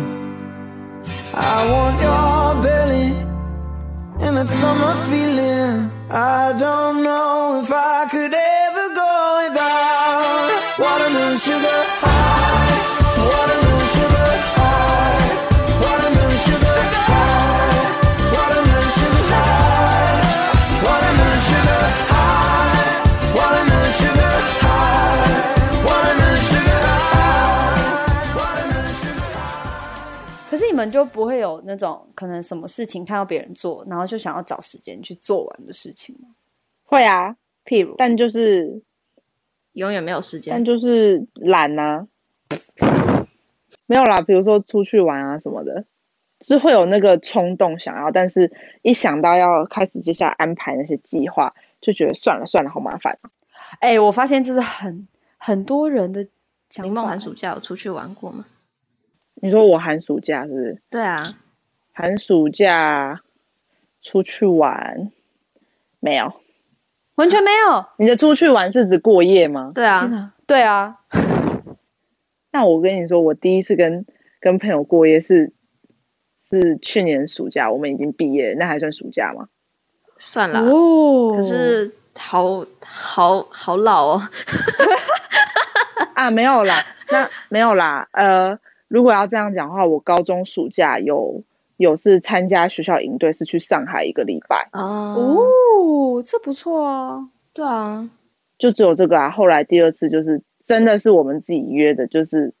S4: 就不会有那种可能什么事情看到别人做，然后就想要找时间去做完的事情吗？
S5: 会啊，
S4: 譬如，
S5: 但就是
S3: 永远没有时间，
S5: 但就是懒啊，没有啦。比如说出去玩啊什么的，是会有那个冲动想要，但是一想到要开始接下来安排那些计划，就觉得算了算了，好麻烦。
S4: 哎、欸，我发现这是很很多人的想法。
S3: 林梦寒暑假有出去玩过吗？
S5: 你说我寒暑假是不是？
S3: 对啊，
S5: 寒暑假出去玩没有？
S4: 完全没有。
S5: 你的出去玩是指过夜吗？
S3: 对啊，
S4: 对啊。
S5: 那我跟你说，我第一次跟跟朋友过夜是是去年暑假，我们已经毕业了，那还算暑假吗？
S3: 算了，哦，可是好好好老哦。
S5: 啊，没有啦，那没有啦，呃。如果要这样讲的话，我高中暑假有有是参加学校营队，是去上海一个礼拜。
S4: 哦，这不错啊。
S3: 对啊，
S5: 就只有这个啊。后来第二次就是真的是我们自己约的，就是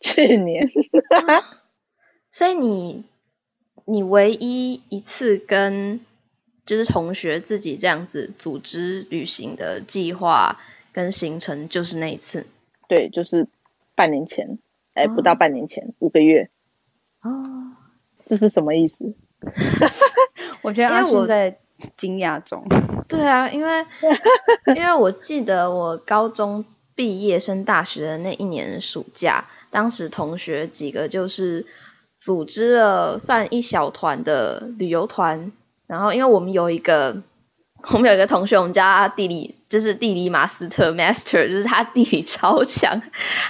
S5: 去年。
S3: 所以你你唯一一次跟就是同学自己这样子组织旅行的计划跟行程，就是那一次。
S5: 对，就是半年前。哎，不到半年前，哦、五个月。
S3: 哦，
S5: 这是什么意思？
S4: 我觉得阿叔在惊讶中。
S3: 对啊，因为因为我记得我高中毕业升大学的那一年暑假，当时同学几个就是组织了算一小团的旅游团，然后因为我们有一个。我们有一个同学，我们叫他地理，就是地理马斯特 （master），就是他地理超强，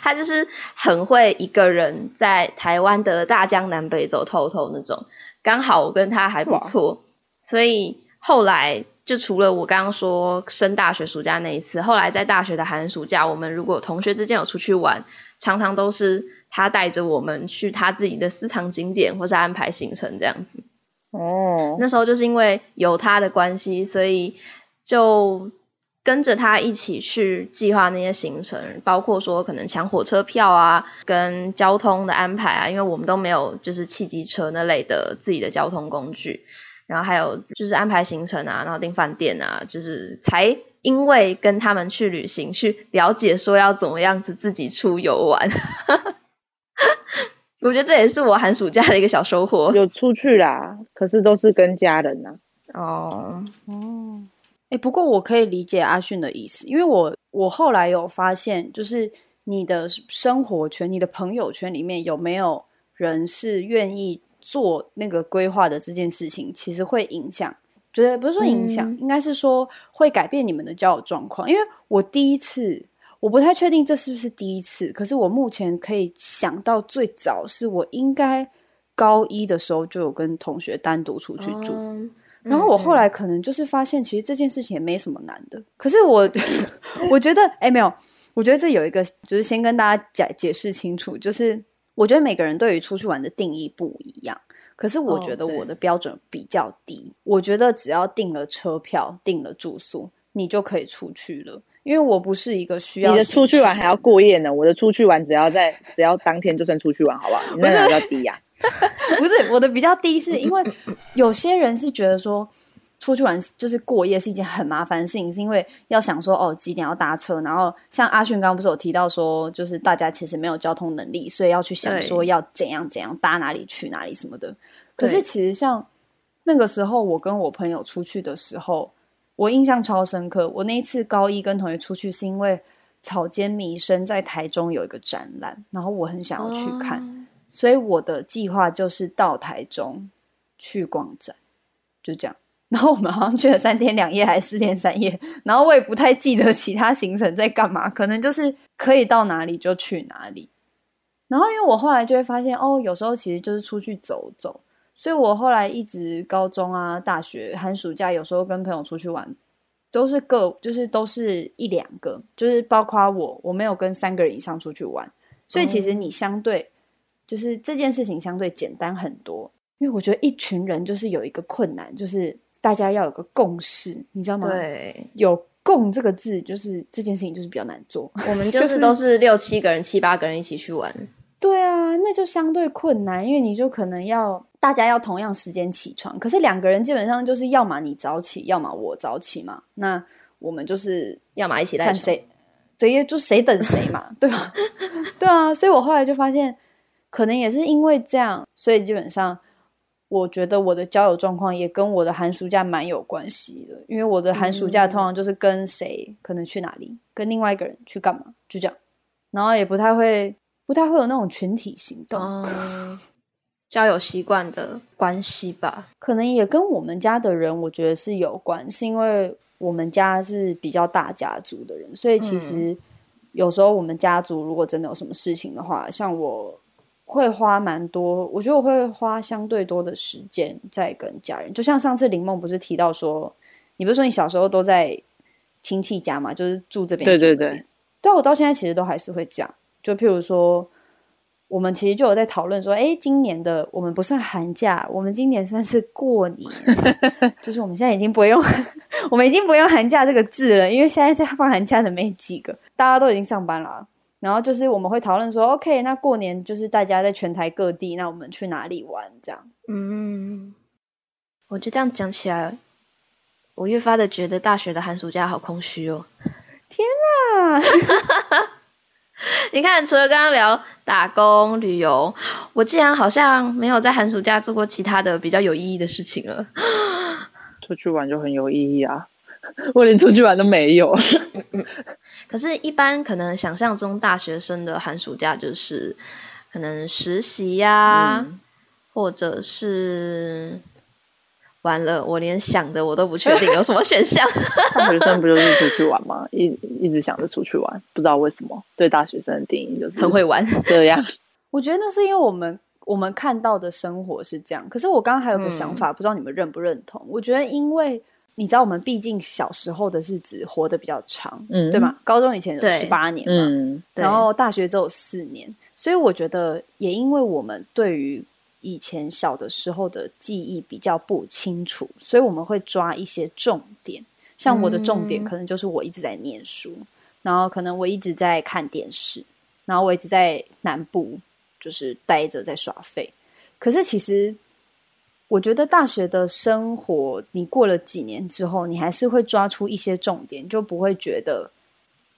S3: 他就是很会一个人在台湾的大江南北走透透那种。刚好我跟他还不错，所以后来就除了我刚刚说升大学暑假那一次，后来在大学的寒暑假，我们如果同学之间有出去玩，常常都是他带着我们去他自己的私藏景点，或是安排行程这样子。
S5: 哦，oh.
S3: 那时候就是因为有他的关系，所以就跟着他一起去计划那些行程，包括说可能抢火车票啊，跟交通的安排啊，因为我们都没有就是汽机车那类的自己的交通工具，然后还有就是安排行程啊，然后订饭店啊，就是才因为跟他们去旅行，去了解说要怎么样子自己出游玩。我觉得这也是我寒暑假的一个小收获。
S5: 有出去啦，可是都是跟家人呐。
S3: 哦
S4: 哦，哎，不过我可以理解阿迅的意思，因为我我后来有发现，就是你的生活圈、你的朋友圈里面有没有人是愿意做那个规划的这件事情，其实会影响，觉得不是说影响，嗯、应该是说会改变你们的交友状况。因为我第一次。我不太确定这是不是第一次，可是我目前可以想到最早是我应该高一的时候就有跟同学单独出去住，嗯、然后我后来可能就是发现其实这件事情也没什么难的。可是我 我觉得哎没有，我觉得这有一个就是先跟大家解解释清楚，就是我觉得每个人对于出去玩的定义不一样，可是我觉得我的标准比较低，哦、我觉得只要订了车票、订了住宿，你就可以出去了。因为我不是一个需要
S5: 你的出去玩还要过夜呢，我的出去玩只要在只要当天就算出去玩，好不好？你那个比较低呀、
S4: 啊？不是我的比较低，是因为有些人是觉得说出去玩就是过夜是一件很麻烦的事情，是因为要想说哦几点要搭车，然后像阿迅刚刚不是有提到说，就是大家其实没有交通能力，所以要去想说要怎样怎样搭哪里去哪里什么的。可是其实像那个时候我跟我朋友出去的时候。我印象超深刻，我那一次高一跟同学出去，是因为草间弥生在台中有一个展览，然后我很想要去看，哦、所以我的计划就是到台中去逛展，就这样。然后我们好像去了三天两夜还是四天三夜，然后我也不太记得其他行程在干嘛，可能就是可以到哪里就去哪里。然后因为我后来就会发现，哦，有时候其实就是出去走走，所以我后来一直高中啊、大学、寒暑假，有时候跟朋友出去玩，都是各就是都是一两个，就是包括我，我没有跟三个人以上出去玩，所以其实你相对就是这件事情相对简单很多。因为我觉得一群人就是有一个困难，就是大家要有个共识，你知道吗？
S3: 对，
S4: 有“共”这个字，就是这件事情就是比较难做。
S3: 我们 就是都是六七个人、七八个人一起去玩。
S4: 对啊，那就相对困难，因为你就可能要大家要同样时间起床，可是两个人基本上就是要么你早起，要么我早起嘛。那我们就是
S3: 要么一起来
S4: 看谁，对，就谁等谁嘛，对吧？对啊，所以我后来就发现，可能也是因为这样，所以基本上。我觉得我的交友状况也跟我的寒暑假蛮有关系的，因为我的寒暑假通常就是跟谁可能去哪里，跟另外一个人去干嘛，就这样，然后也不太会，不太会有那种群体行动，
S3: 嗯、交友习惯的关系吧，
S4: 可能也跟我们家的人我觉得是有关，是因为我们家是比较大家族的人，所以其实有时候我们家族如果真的有什么事情的话，像我。会花蛮多，我觉得我会花相对多的时间在跟家人。就像上次林梦不是提到说，你不是说你小时候都在亲戚家嘛，就是住这边。
S5: 对对对，
S4: 对我到现在其实都还是会这样。就譬如说，我们其实就有在讨论说，哎，今年的我们不算寒假，我们今年算是过年，就是我们现在已经不会用，我们已经不用寒假这个字了，因为现在在放寒假的没几个，大家都已经上班了。然后就是我们会讨论说，OK，那过年就是大家在全台各地，那我们去哪里玩？这样。
S3: 嗯，我就这样讲起来，我越发的觉得大学的寒暑假好空虚哦。
S4: 天哪！
S3: 你看，除了刚刚聊打工旅游，我竟然好像没有在寒暑假做过其他的比较有意义的事情了。
S5: 出去玩就很有意义啊。我连出去玩都没有。
S3: 可是，一般可能想象中大学生的寒暑假就是可能实习呀、啊，嗯、或者是完了，我连想的我都不确定有什么选项。
S5: 大学生不就是出去玩吗？一一直想着出去玩，不知道为什么对大学生的定义就是
S3: 很会玩
S5: 这样。
S4: 我觉得那是因为我们我们看到的生活是这样。可是我刚刚还有个想法，嗯、不知道你们认不认同？我觉得因为。你知道我们毕竟小时候的日子活得比较长，嗯，对吗？高中以前有十八年嘛，嗯，然后大学只有四年，所以我觉得也因为我们对于以前小的时候的记忆比较不清楚，所以我们会抓一些重点。像我的重点可能就是我一直在念书，嗯，然后可能我一直在看电视，然后我一直在南部就是待着在耍废。可是其实。我觉得大学的生活，你过了几年之后，你还是会抓出一些重点，就不会觉得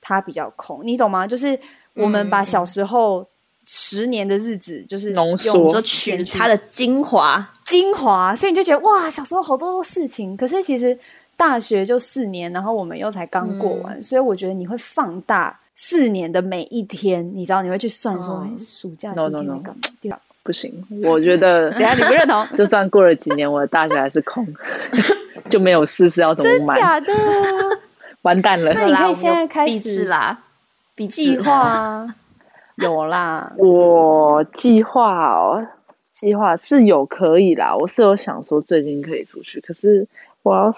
S4: 它比较空，你懂吗？就是我们把小时候十年的日子，就是
S5: 浓缩，
S3: 就取它的精华，
S4: 精华，所以你就觉得哇，小时候好多多事情。可是其实大学就四年，然后我们又才刚过完，嗯、所以我觉得你会放大四年的每一天，你知道，你会去算说，嗯、暑假第一天干嘛？
S5: 不行，我觉得
S4: 只要你不认同，
S5: 就算过了几年，我的大学还是空，就没有事是要怎么买？
S4: 真假的？
S5: 完蛋了！
S4: 那你可以现在开始
S3: 啦，
S4: 计划啊，有啦。
S5: 我计划哦，计划是有可以啦，我是有想说最近可以出去，可是我要，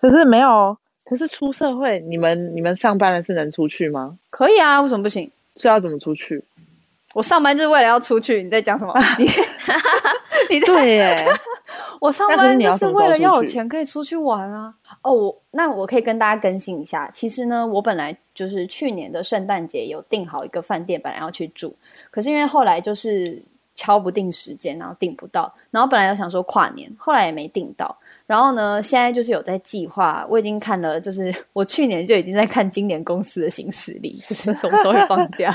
S5: 可是没有，可是出社会，你们你们上班了是能出去吗？
S4: 可以啊，为什么不行？
S5: 是要怎么出去？
S4: 我上班就是为了要出去，你在讲什么？你 你在
S5: 对耶，
S4: 我上班就是为了要有钱可以出去玩啊！哦，我那我可以跟大家更新一下，其实呢，我本来就是去年的圣诞节有订好一个饭店，本来要去住，可是因为后来就是敲不定时间，然后订不到，然后本来有想说跨年，后来也没订到，然后呢，现在就是有在计划，我已经看了，就是我去年就已经在看今年公司的行事历，就是什么时候会放假。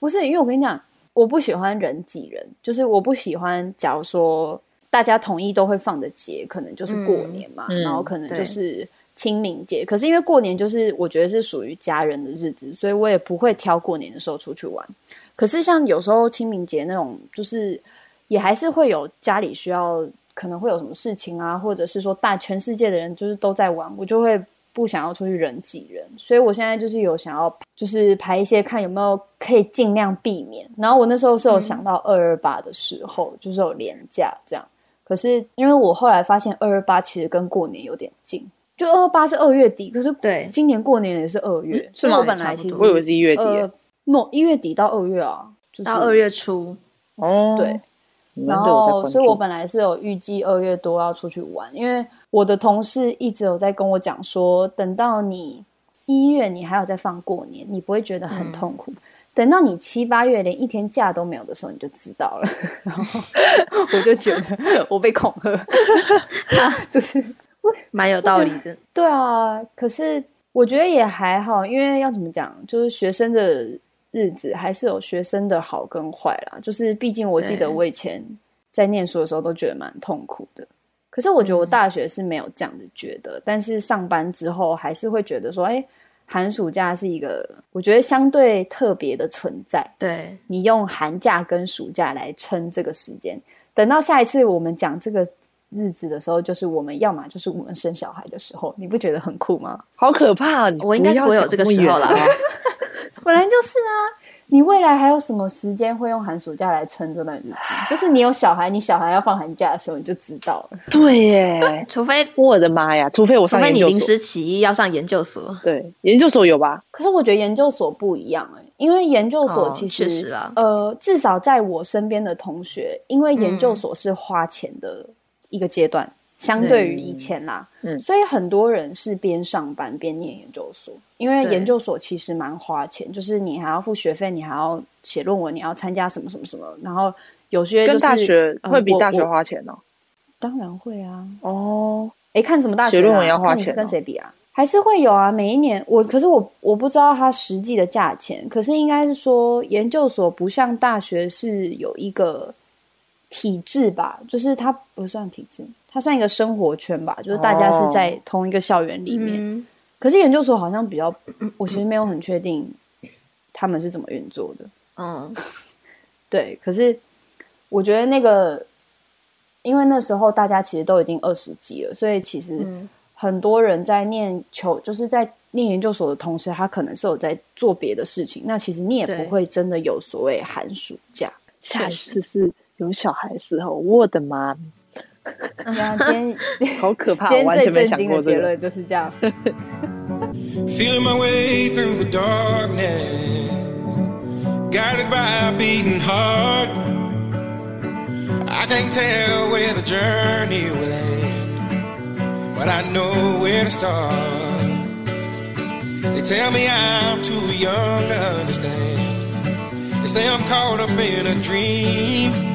S4: 不是，因为我跟你讲，我不喜欢人挤人，就是我不喜欢。假如说大家统一都会放的节，可能就是过年嘛，嗯、然后可能就是清明节。嗯、可是因为过年就是我觉得是属于家人的日子，所以我也不会挑过年的时候出去玩。可是像有时候清明节那种，就是也还是会有家里需要可能会有什么事情啊，或者是说大全世界的人就是都在玩，我就会不想要出去人挤人。所以我现在就是有想要，就是排一些看有没有可以尽量避免。然后我那时候是有想到二二八的时候，嗯、就是有连假这样。可是因为我后来发现二二八其实跟过年有点近，就二二八是二月底，可是对今年过年也是二月，所以我本来其实
S5: 我以为是一月底，
S4: 呃，no 一月底到二月啊，就是、
S3: 到二月初
S5: 哦，
S4: 对。然后，所以我本来是有预计二月多要出去玩，因为我的同事一直有在跟我讲说，等到你一月你还有在放过年，你不会觉得很痛苦；嗯、等到你七八月连一天假都没有的时候，你就知道了。然后我就觉得我被恐吓，就是
S3: 蛮有道理的。
S4: 对啊，可是我觉得也还好，因为要怎么讲，就是学生的。日子还是有学生的好跟坏啦，就是毕竟我记得我以前在念书的时候都觉得蛮痛苦的，可是我觉得我大学是没有这样子觉得，嗯、但是上班之后还是会觉得说，哎、欸，寒暑假是一个我觉得相对特别的存在。
S3: 对，
S4: 你用寒假跟暑假来撑这个时间，等到下一次我们讲这个日子的时候，就是我们要么就是我们生小孩的时候，你不觉得很酷吗？
S5: 好可怕！
S3: 我应该是不会有这个时候了。
S4: 本来就是啊，你未来还有什么时间会用寒暑假来撑这段日子？就是你有小孩，你小孩要放寒假的时候，你就知道了。
S5: 对耶，
S3: 除非
S5: 我的妈呀，除非我上研究所，
S3: 除非你临时起意要上研究所。
S5: 对，研究所有吧？
S4: 可是我觉得研究所不一样哎，因为研究所其实，
S3: 确实啊，
S4: 呃，至少在我身边的同学，因为研究所是花钱的一个阶段。相对于以前啦，嗯，所以很多人是边上班边念研究所，因为研究所其实蛮花钱，就是你还要付学费，你还要写论文，你要参加什么什么什么，然后有些就是
S5: 跟大学会比大学花钱哦，
S4: 当然会啊，
S5: 哦，
S4: 哎，看什么大学
S5: 论文要花钱，
S4: 跟谁比啊？还是会有啊，每一年。我，可是我我不知道它实际的价钱，可是应该是说研究所不像大学是有一个体制吧，就是它不算体制。它算一个生活圈吧，就是大家是在同一个校园里面。哦、可是研究所好像比较，我其实没有很确定他们是怎么运作的。嗯，对。可是我觉得那个，因为那时候大家其实都已经二十几了，所以其实很多人在念求，就是在念研究所的同时，他可能是有在做别的事情。那其实你也不会真的有所谓寒暑假。
S5: 确实是有小孩的时候，我的妈！
S4: 呀，今天
S5: 好可怕，
S4: 今天最震惊
S5: 的
S4: 结论就是这样。
S7: Feeling my way through the darkness, guided by a beating heart. I can't tell where the journey will end, but I know where to start. They tell me I'm too young to understand. They say I'm caught up in a dream.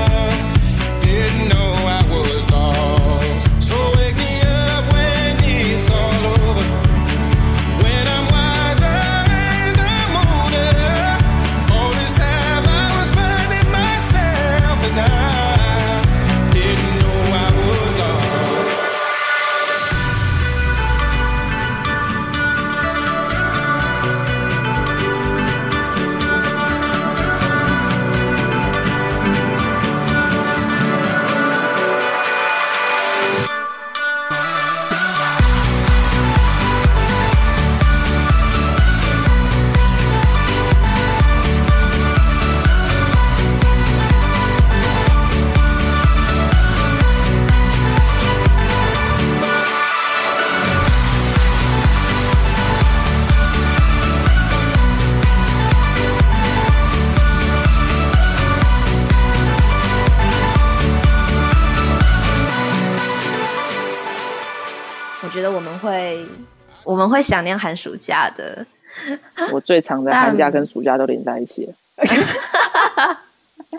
S3: 得我们会，我们会想念寒暑假的。
S5: 我最长的寒假跟暑假都连在一起了。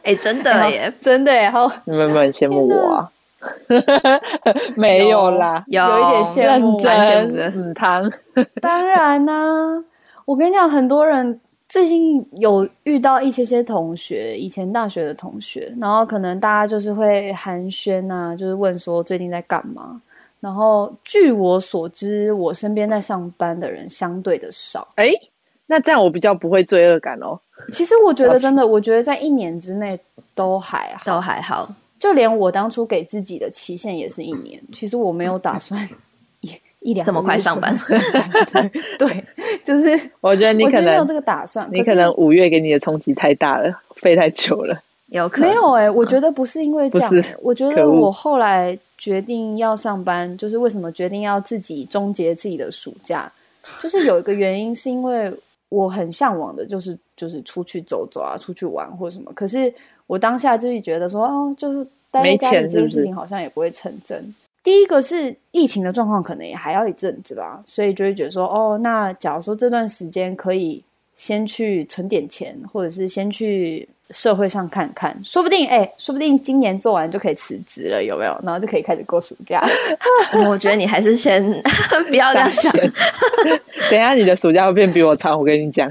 S3: 哎，真的耶，
S4: 真的耶！好，
S5: 你们有没有很羡慕我啊？没有啦，
S3: 有，
S4: 有一点羡慕，
S3: 蛮羡慕的。
S5: 嗯，汤。
S4: 当然啦、啊，我跟你讲，很多人最近有遇到一些些同学，以前大学的同学，然后可能大家就是会寒暄啊，就是问说最近在干嘛。然后据我所知，我身边在上班的人相对的少。
S5: 哎，那这样我比较不会罪恶感哦。
S4: 其实我觉得真的，我觉得在一年之内都还好，
S3: 都还好。
S4: 就连我当初给自己的期限也是一年，其实我没有打算。一两
S3: 这么快上班？
S4: 对，就是
S5: 我觉得你可能
S4: 没有这个打算。
S5: 你可能五月给你的冲击太大了，飞太久了。
S3: 有可能
S4: 没有哎、欸，我觉得不是因为这样。我觉得我后来决定要上班，就是为什么决定要自己终结自己的暑假，就是有一个原因，是因为我很向往的，就是就是出去走走啊，出去玩或什么。可是我当下就是觉得说，哦，就是待在家里这件事情好像也不会成真。第一个是疫情的状况，可能也还要一阵子吧，所以就会觉得说，哦，那假如说这段时间可以先去存点钱，或者是先去社会上看看，说不定，哎、欸，说不定今年做完就可以辞职了，有没有？然后就可以开始过暑假。
S3: 我觉得你还是先 不要这样想，
S5: 等一下你的暑假会变比我长，我跟你讲。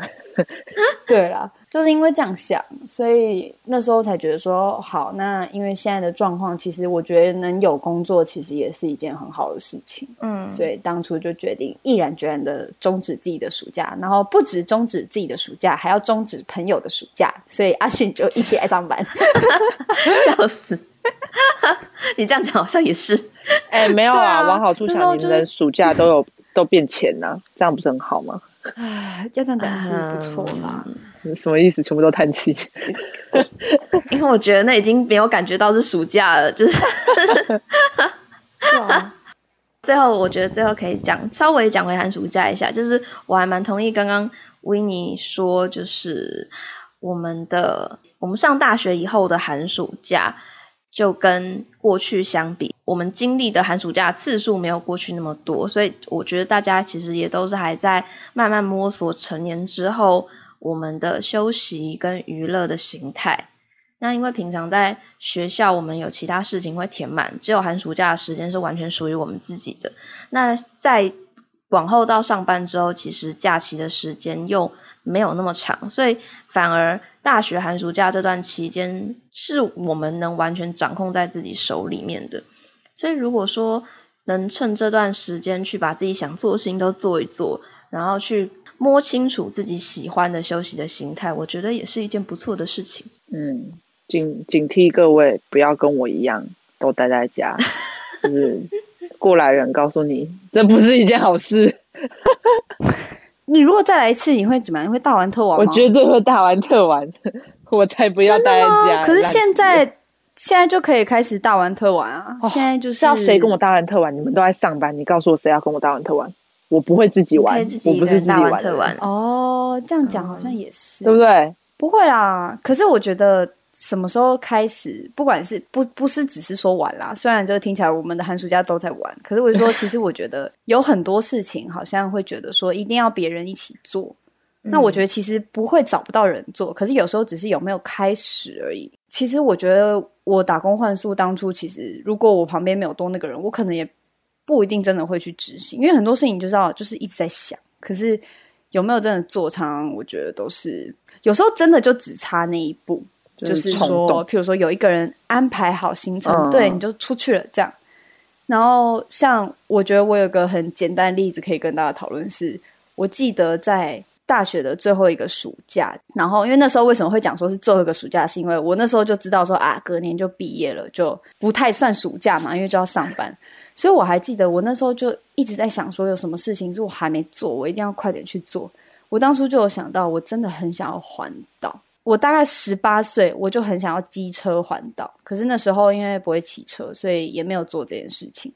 S4: 对啦。就是因为这样想，所以那时候才觉得说好。那因为现在的状况，其实我觉得能有工作，其实也是一件很好的事情。嗯，所以当初就决定毅然决然的终止自己的暑假，然后不止终止自己的暑假，还要终止朋友的暑假。所以阿迅就一起来上班，
S3: 笑死！你这样讲好像也是。
S5: 哎、欸，没有啊，往好处想，你们的暑假都有都变钱呢、啊，这样不是很好吗？
S4: 哎，要这样讲是不错啦。
S5: 什么意思？全部都叹气。
S3: 因为我觉得那已经没有感觉到是暑假了，就是。最后，我觉得最后可以讲稍微讲回寒暑假一下，就是我还蛮同意刚刚维尼说，就是我们的我们上大学以后的寒暑假，就跟过去相比，我们经历的寒暑假次数没有过去那么多，所以我觉得大家其实也都是还在慢慢摸索成年之后。我们的休息跟娱乐的形态，那因为平常在学校，我们有其他事情会填满，只有寒暑假的时间是完全属于我们自己的。那在往后到上班之后，其实假期的时间又没有那么长，所以反而大学寒暑假这段期间是我们能完全掌控在自己手里面的。所以如果说能趁这段时间去把自己想做的事情都做一做，然后去。摸清楚自己喜欢的休息的形态，我觉得也是一件不错的事情。
S5: 嗯，警警惕各位不要跟我一样都待在家，就是过来人告诉你，这不是一件好事。
S4: 你如果再来一次，你会怎么样？你会大玩特玩吗？
S5: 我绝对会大玩特玩，我才不要待在家。
S4: 可是现在现在就可以开始大玩特玩啊！哦、现在就是，是
S5: 要谁跟我大玩特玩？你们都在上班，你告诉我谁要跟我大玩特玩？我不会自己玩，我不是自己玩
S3: 特玩
S4: 哦。这样讲好像也是，
S5: 对不对？
S4: 不会啦。可是我觉得什么时候开始，不管是不不是只是说玩啦，虽然就听起来我们的寒暑假都在玩，可是我就说，其实我觉得有很多事情好像会觉得说一定要别人一起做。那我觉得其实不会找不到人做，可是有时候只是有没有开始而已。其实我觉得我打工换宿当初，其实如果我旁边没有多那个人，我可能也。不一定真的会去执行，因为很多事情就知道就是一直在想，可是有没有真的做？常常我觉得都是有时候真的就只差那一步，就是，说，譬如说有一个人安排好行程，嗯、对，你就出去了这样。然后像我觉得我有个很简单的例子可以跟大家讨论是，我记得在大学的最后一个暑假，然后因为那时候为什么会讲说是最后一个暑假，是因为我那时候就知道说啊，隔年就毕业了，就不太算暑假嘛，因为就要上班。所以我还记得，我那时候就一直在想，说有什么事情是我还没做，我一定要快点去做。我当初就有想到，我真的很想要环岛。我大概十八岁，我就很想要机车环岛。可是那时候因为不会骑车，所以也没有做这件事情。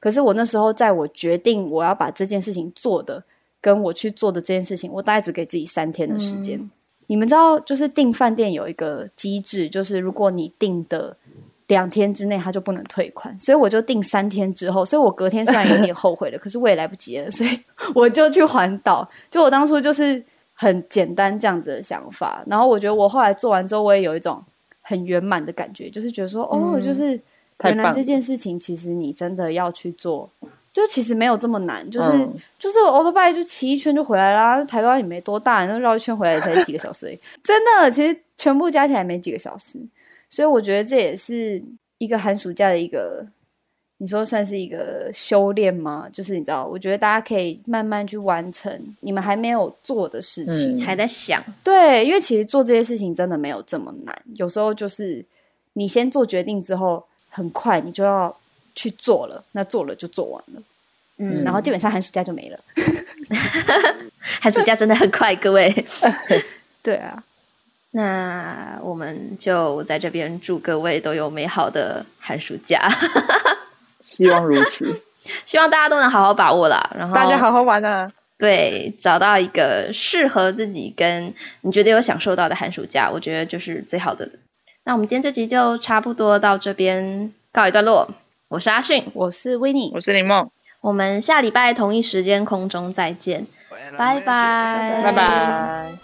S4: 可是我那时候，在我决定我要把这件事情做的，跟我去做的这件事情，我大概只给自己三天的时间。嗯。你们知道，就是订饭店有一个机制，就是如果你订的。两天之内他就不能退款，所以我就定三天之后，所以我隔天虽然有点 后悔了，可是我也来不及了，所以我就去环岛。就我当初就是很简单这样子的想法，然后我觉得我后来做完之后，我也有一种很圆满的感觉，就是觉得说，哦，就是原来这件事情其实你真的要去做，就其实没有这么难，就是、嗯、就是欧兜拜就骑一圈就回来啦。台湾也没多大，然后绕一圈回来也才几个小时而已。真的，其实全部加起来没几个小时，所以我觉得这也是一个寒暑假的一个。你说算是一个修炼吗？就是你知道，我觉得大家可以慢慢去完成你们还没有做的事情，
S3: 嗯、还在想。
S4: 对，因为其实做这些事情真的没有这么难，有时候就是你先做决定之后，很快你就要去做了，那做了就做完了，嗯，然后基本上寒暑假就没了。
S3: 寒暑假真的很快，各位。
S4: 对啊，
S3: 那我们就在这边祝各位都有美好的寒暑假。
S6: 希望如此，
S3: 希望大家都能好好把握啦。然后
S6: 大家好好玩啊！
S3: 对，找到一个适合自己跟你觉得有享受到的寒暑假，我觉得就是最好的。那我们今天这集就差不多到这边告一段落。我是阿迅，
S4: 我是维尼，
S6: 我是林梦。
S3: 我们下礼拜同一时间空中再见，拜拜，
S6: 拜拜。